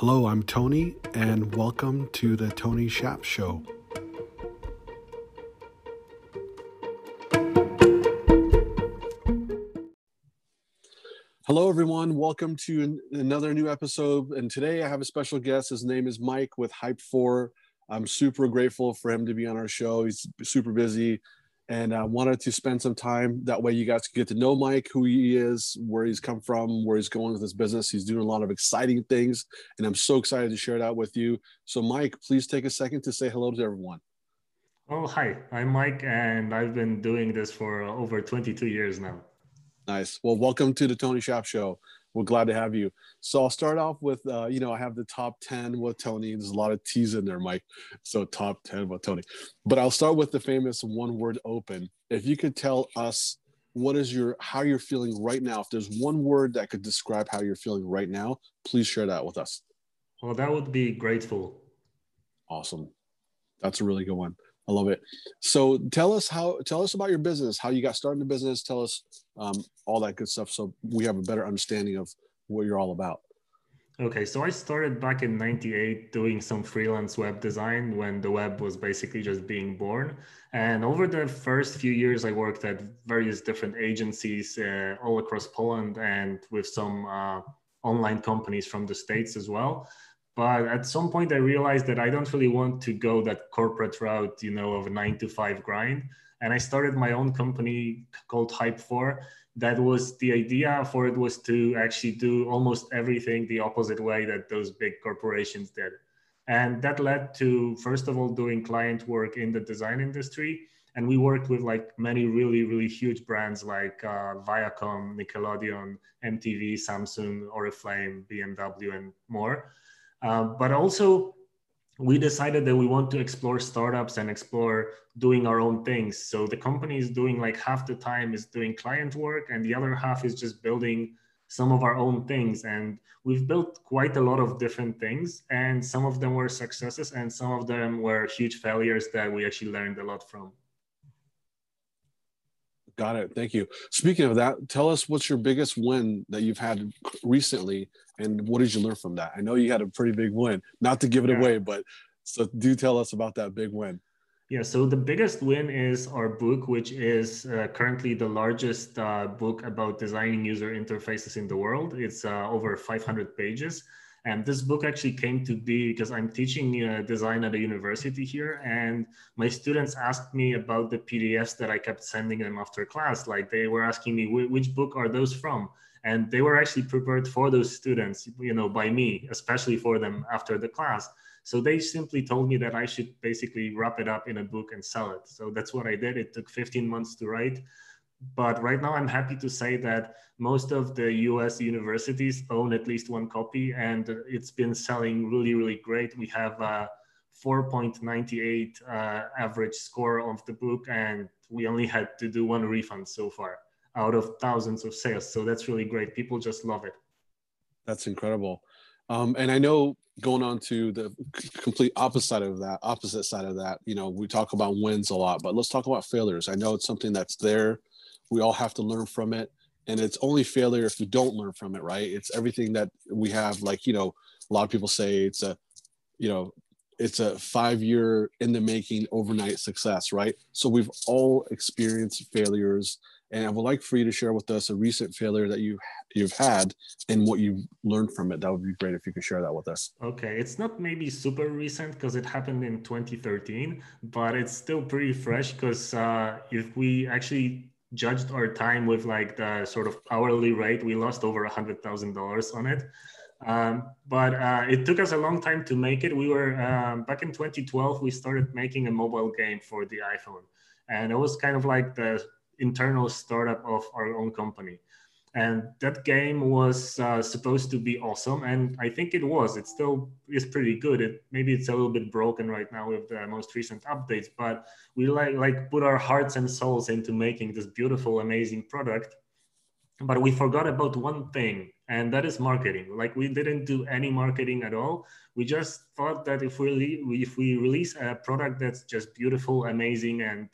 Hello, I'm Tony, and welcome to the Tony Shap Show. Hello, everyone. Welcome to another new episode. And today I have a special guest. His name is Mike with Hype4. I'm super grateful for him to be on our show. He's super busy and I wanted to spend some time. That way, you guys can get to know Mike, who he is, where he's come from, where he's going with his business. He's doing a lot of exciting things, and I'm so excited to share that with you. So, Mike, please take a second to say hello to everyone. Oh, hi. I'm Mike, and I've been doing this for over 22 years now. Nice. Well, welcome to the Tony Shap Show we're glad to have you. So I'll start off with, uh, you know, I have the top 10 with Tony. There's a lot of T's in there, Mike. So top 10 with Tony. But I'll start with the famous one word open. If you could tell us what is your, how you're feeling right now, if there's one word that could describe how you're feeling right now, please share that with us. Well, that would be grateful. Awesome. That's a really good one. I love it. So tell us how tell us about your business, how you got started in the business. Tell us um, all that good stuff, so we have a better understanding of what you're all about. Okay, so I started back in '98 doing some freelance web design when the web was basically just being born. And over the first few years, I worked at various different agencies uh, all across Poland and with some uh, online companies from the states as well. But at some point, I realized that I don't really want to go that corporate route, you know, of a nine to five grind. And I started my own company called Hype4. That was the idea for it was to actually do almost everything the opposite way that those big corporations did. And that led to, first of all, doing client work in the design industry. And we worked with like many really, really huge brands like uh, Viacom, Nickelodeon, MTV, Samsung, Oriflame, BMW, and more. Um, but also, we decided that we want to explore startups and explore doing our own things. So the company is doing like half the time is doing client work, and the other half is just building some of our own things. And we've built quite a lot of different things, and some of them were successes, and some of them were huge failures that we actually learned a lot from. Got it. Thank you. Speaking of that, tell us what's your biggest win that you've had recently and what did you learn from that? I know you had a pretty big win, not to give it yeah. away, but so do tell us about that big win. Yeah, so the biggest win is our book, which is uh, currently the largest uh, book about designing user interfaces in the world. It's uh, over 500 pages. And this book actually came to be because I'm teaching uh, design at a university here, and my students asked me about the PDFs that I kept sending them after class. Like they were asking me, which book are those from? And they were actually prepared for those students, you know, by me, especially for them after the class. So they simply told me that I should basically wrap it up in a book and sell it. So that's what I did. It took 15 months to write but right now I'm happy to say that most of the US universities own at least one copy and it's been selling really, really great. We have a 4.98 uh, average score of the book and we only had to do one refund so far out of thousands of sales. So that's really great. People just love it. That's incredible. Um, and I know going on to the complete opposite side of that, opposite side of that, you know, we talk about wins a lot, but let's talk about failures. I know it's something that's there we all have to learn from it. And it's only failure if we don't learn from it right? It's everything that we have like you know a lot of people say it's a you know it's a five year in the making overnight success right? So we've all experienced failures. And i would like for you to share with us a recent failure that you you've had and what you've learned from it. That would be great if you could share that with us. Okay it's not maybe super recent because it happened in 2013 but it's still pretty fresh because uh, if we actually judged our time with like the sort of hourly rate, we lost over a hundred thousand dollars on it. Um, but uh, it took us a long time to make it. We were um, back in 2012. We started making a mobile game for the iPhone, and it was kind of like the internal startup of our own company and that game was uh, supposed to be awesome and i think it was. It still is pretty good. It maybe it's a little bit broken right now with the most recent updates but we like like put our hearts and souls into making this beautiful amazing product. But we forgot about one thing and that is marketing. Like we didn't do any marketing at all. We just thought that if we if we release a product that's just beautiful amazing and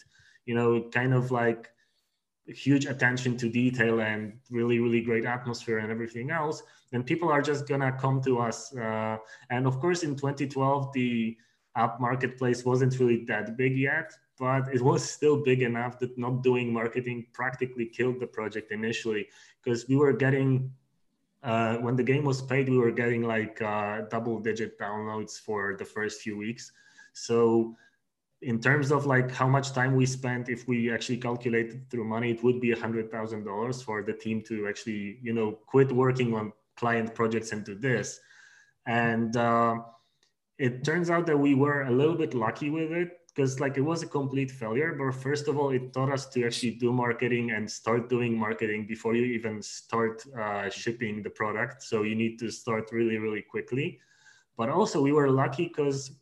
you know kind of like huge attention to detail and really really great atmosphere and everything else. Then people are just gonna come to us uh, and of course in 2012 the app marketplace wasn't really that big yet but it was still big enough that not doing marketing practically killed the project initially because we were getting uh, when the game was paid we were getting like uh, double digit downloads for the first few weeks. So in terms of like how much time we spent if we actually calculated through money it would be a hundred thousand dollars for the team to actually you know quit working on client projects and do this. And uh, it turns out that we were a little bit lucky with it because like it was a complete failure. But first of all it taught us to actually do marketing and start doing marketing before you even start uh, shipping the product. So you need to start really really quickly. But also we were lucky because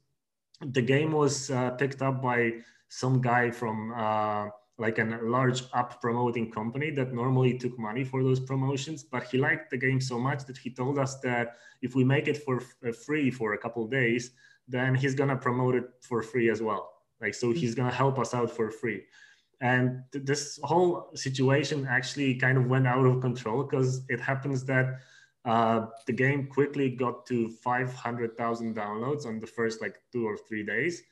the game was uh, picked up by some guy from uh, like a large app promoting company that normally took money for those promotions but he liked the game so much that he told us that if we make it for uh, free for a couple days then he's gonna promote it for free as well. Like so he's gonna help us out for free. And th- this whole situation actually kind of went out of control because it happens that uh, the game quickly got to 500,000 downloads on the first like two or three days.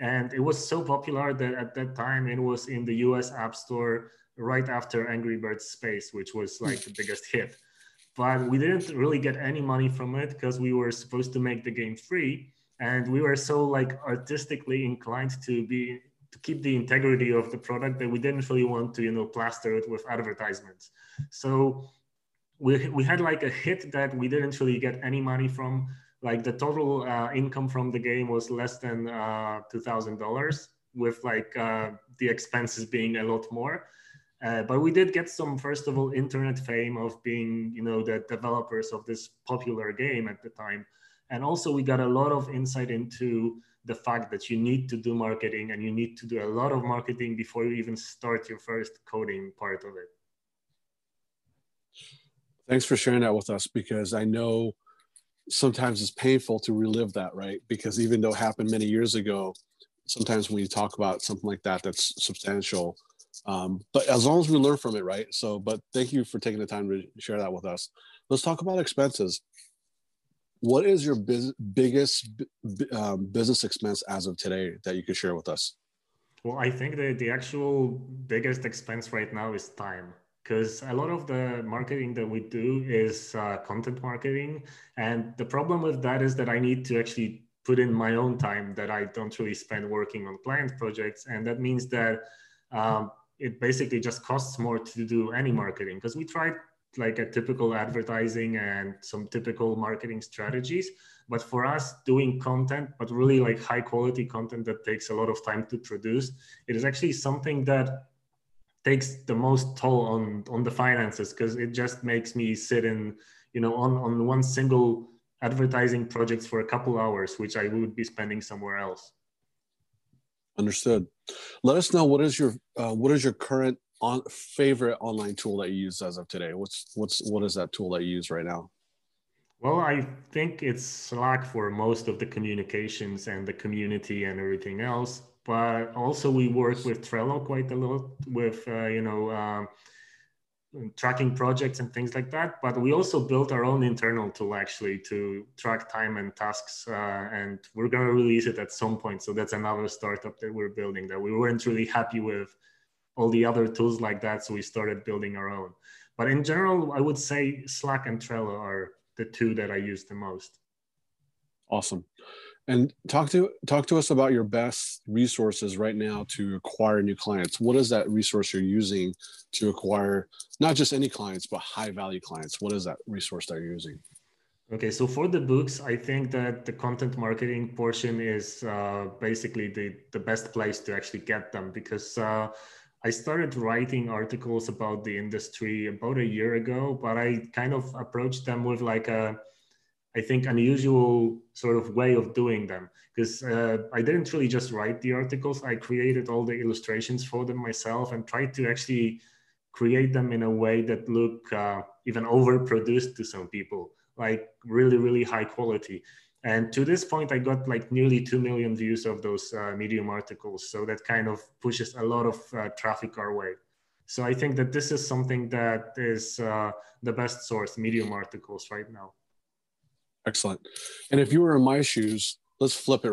And it was so popular that at that time it was in the US App Store right after Angry Birds Space, which was like the biggest hit. But we didn't really get any money from it because we were supposed to make the game free. And we were so like artistically inclined to be to keep the integrity of the product that we didn't really want to, you know, plaster it with advertisements. So we, we had like a hit that we didn't really get any money from. Like the total uh, income from the game was less than uh, $2,000 with like uh, the expenses being a lot more. Uh, but we did get some, first of all, internet fame of being, you know, the developers of this popular game at the time. And also we got a lot of insight into the fact that you need to do marketing and you need to do a lot of marketing before you even start your first coding part of it. Thanks for sharing that with us because I know sometimes it's painful to relive that, right? Because even though it happened many years ago, sometimes when you talk about something like that, that's substantial. Um, but as long as we learn from it, right? So, but thank you for taking the time to share that with us. Let's talk about expenses. What is your biz- biggest um, business expense as of today that you could share with us? Well, I think that the actual biggest expense right now is time because a lot of the marketing that we do is uh, content marketing. And the problem with that is that i need to actually put in my own time that i don't really spend working on client projects. And that means that um, it basically just costs more to do any marketing. Because we tried like a typical advertising and some typical marketing strategies. But for us doing content but really like high quality content that takes a lot of time to produce it is actually something that takes the most toll on on the finances because it just makes me sit in you know on on one single advertising projects for a couple hours which i would be spending somewhere else. Understood. Let us know what is your uh, what is your current on favorite online tool that you use as of today? What's what's what is that tool that you use right now? Well i think it's slack for most of the communications and the community and everything else but also we work with Trello quite a lot with uh, you know um, tracking projects and things like that. But we also built our own internal tool actually to track time and tasks, uh, and we're going to release it at some point. So that's another startup that we're building that we weren't really happy with all the other tools like that, so we started building our own. But in general, I would say Slack and Trello are the two that I use the most. Awesome and talk to talk to us about your best resources right now to acquire new clients. What is that resource you're using to acquire not just any clients but high value clients? What is that resource that you're using? Okay so for the books i think that the content marketing portion is uh, basically the, the best place to actually get them because uh, i started writing articles about the industry about a year ago but i kind of approached them with like a I think, unusual sort of way of doing them because uh, I didn't really just write the articles. I created all the illustrations for them myself and tried to actually create them in a way that look uh, even overproduced to some people, like really, really high quality. And to this point, I got like nearly 2 million views of those uh, Medium articles. So that kind of pushes a lot of uh, traffic our way. So I think that this is something that is uh, the best source, Medium articles right now. Excellent. And if you were in my shoes, let's flip it.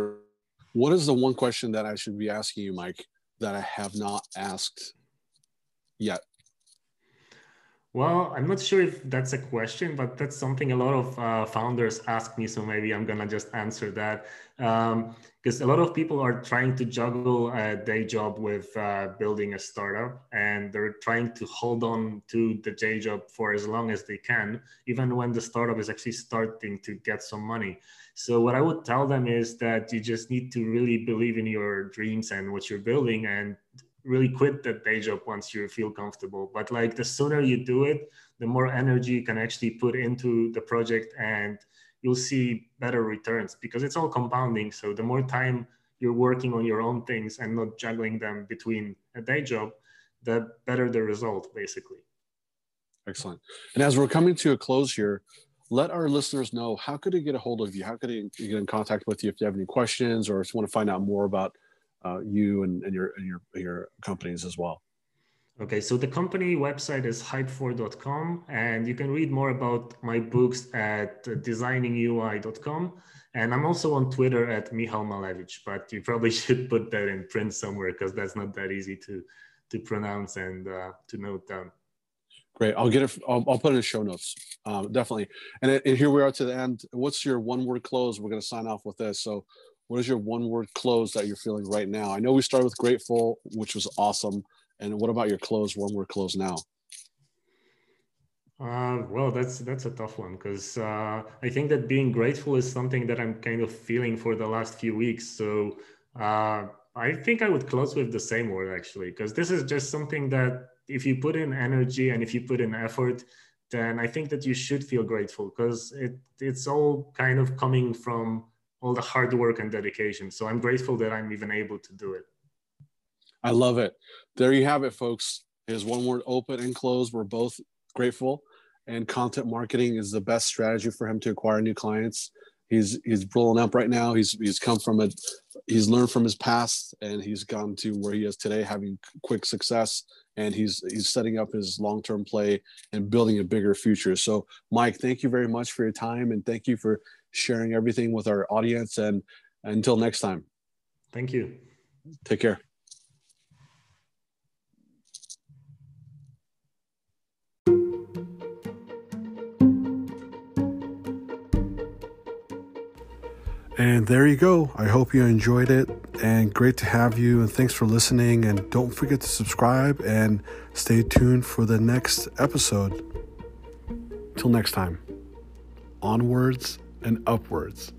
What is the one question that I should be asking you, Mike, that I have not asked yet? Well, I'm not sure if that's a question, but that's something a lot of uh, founders ask me. So maybe I'm gonna just answer that because um, a lot of people are trying to juggle a day job with uh, building a startup, and they're trying to hold on to the day job for as long as they can, even when the startup is actually starting to get some money. So what I would tell them is that you just need to really believe in your dreams and what you're building, and really quit that day job once you feel comfortable. But like the sooner you do it, the more energy you can actually put into the project and you'll see better returns because it's all compounding. So the more time you're working on your own things and not juggling them between a day job, the better the result, basically. Excellent. And as we're coming to a close here, let our listeners know how could they get a hold of you? How could they get in contact with you if you have any questions or if you want to find out more about uh, you and, and, your and your your companies as well. Okay, so the company website is hype4.com, and you can read more about my books at designingui.com. And I'm also on Twitter at Michal Malewicz, but you probably should put that in print somewhere because that's not that easy to to pronounce and uh, to note down. Great, I'll get it. I'll, I'll put it in the show notes, um, definitely. And, and here we are to the end. What's your one word close? We're going to sign off with this. So, what is your one word close that you're feeling right now? I know we started with grateful, which was awesome. And what about your close, one word close now? Uh, well, that's that's a tough one because uh, I think that being grateful is something that I'm kind of feeling for the last few weeks. So uh, I think I would close with the same word actually, because this is just something that if you put in energy and if you put in effort, then I think that you should feel grateful because it it's all kind of coming from all the hard work and dedication. So I'm grateful that I'm even able to do it. I love it. There you have it, folks. His one word open and close. We're both grateful. And content marketing is the best strategy for him to acquire new clients. He's he's rolling up right now. He's he's come from it. He's learned from his past, and he's gone to where he is today, having quick success. And he's he's setting up his long term play and building a bigger future. So, Mike, thank you very much for your time, and thank you for sharing everything with our audience. And until next time. Thank you. Take care. And there you go. I hope you enjoyed it and great to have you. And thanks for listening. And don't forget to subscribe and stay tuned for the next episode. Till next time, onwards and upwards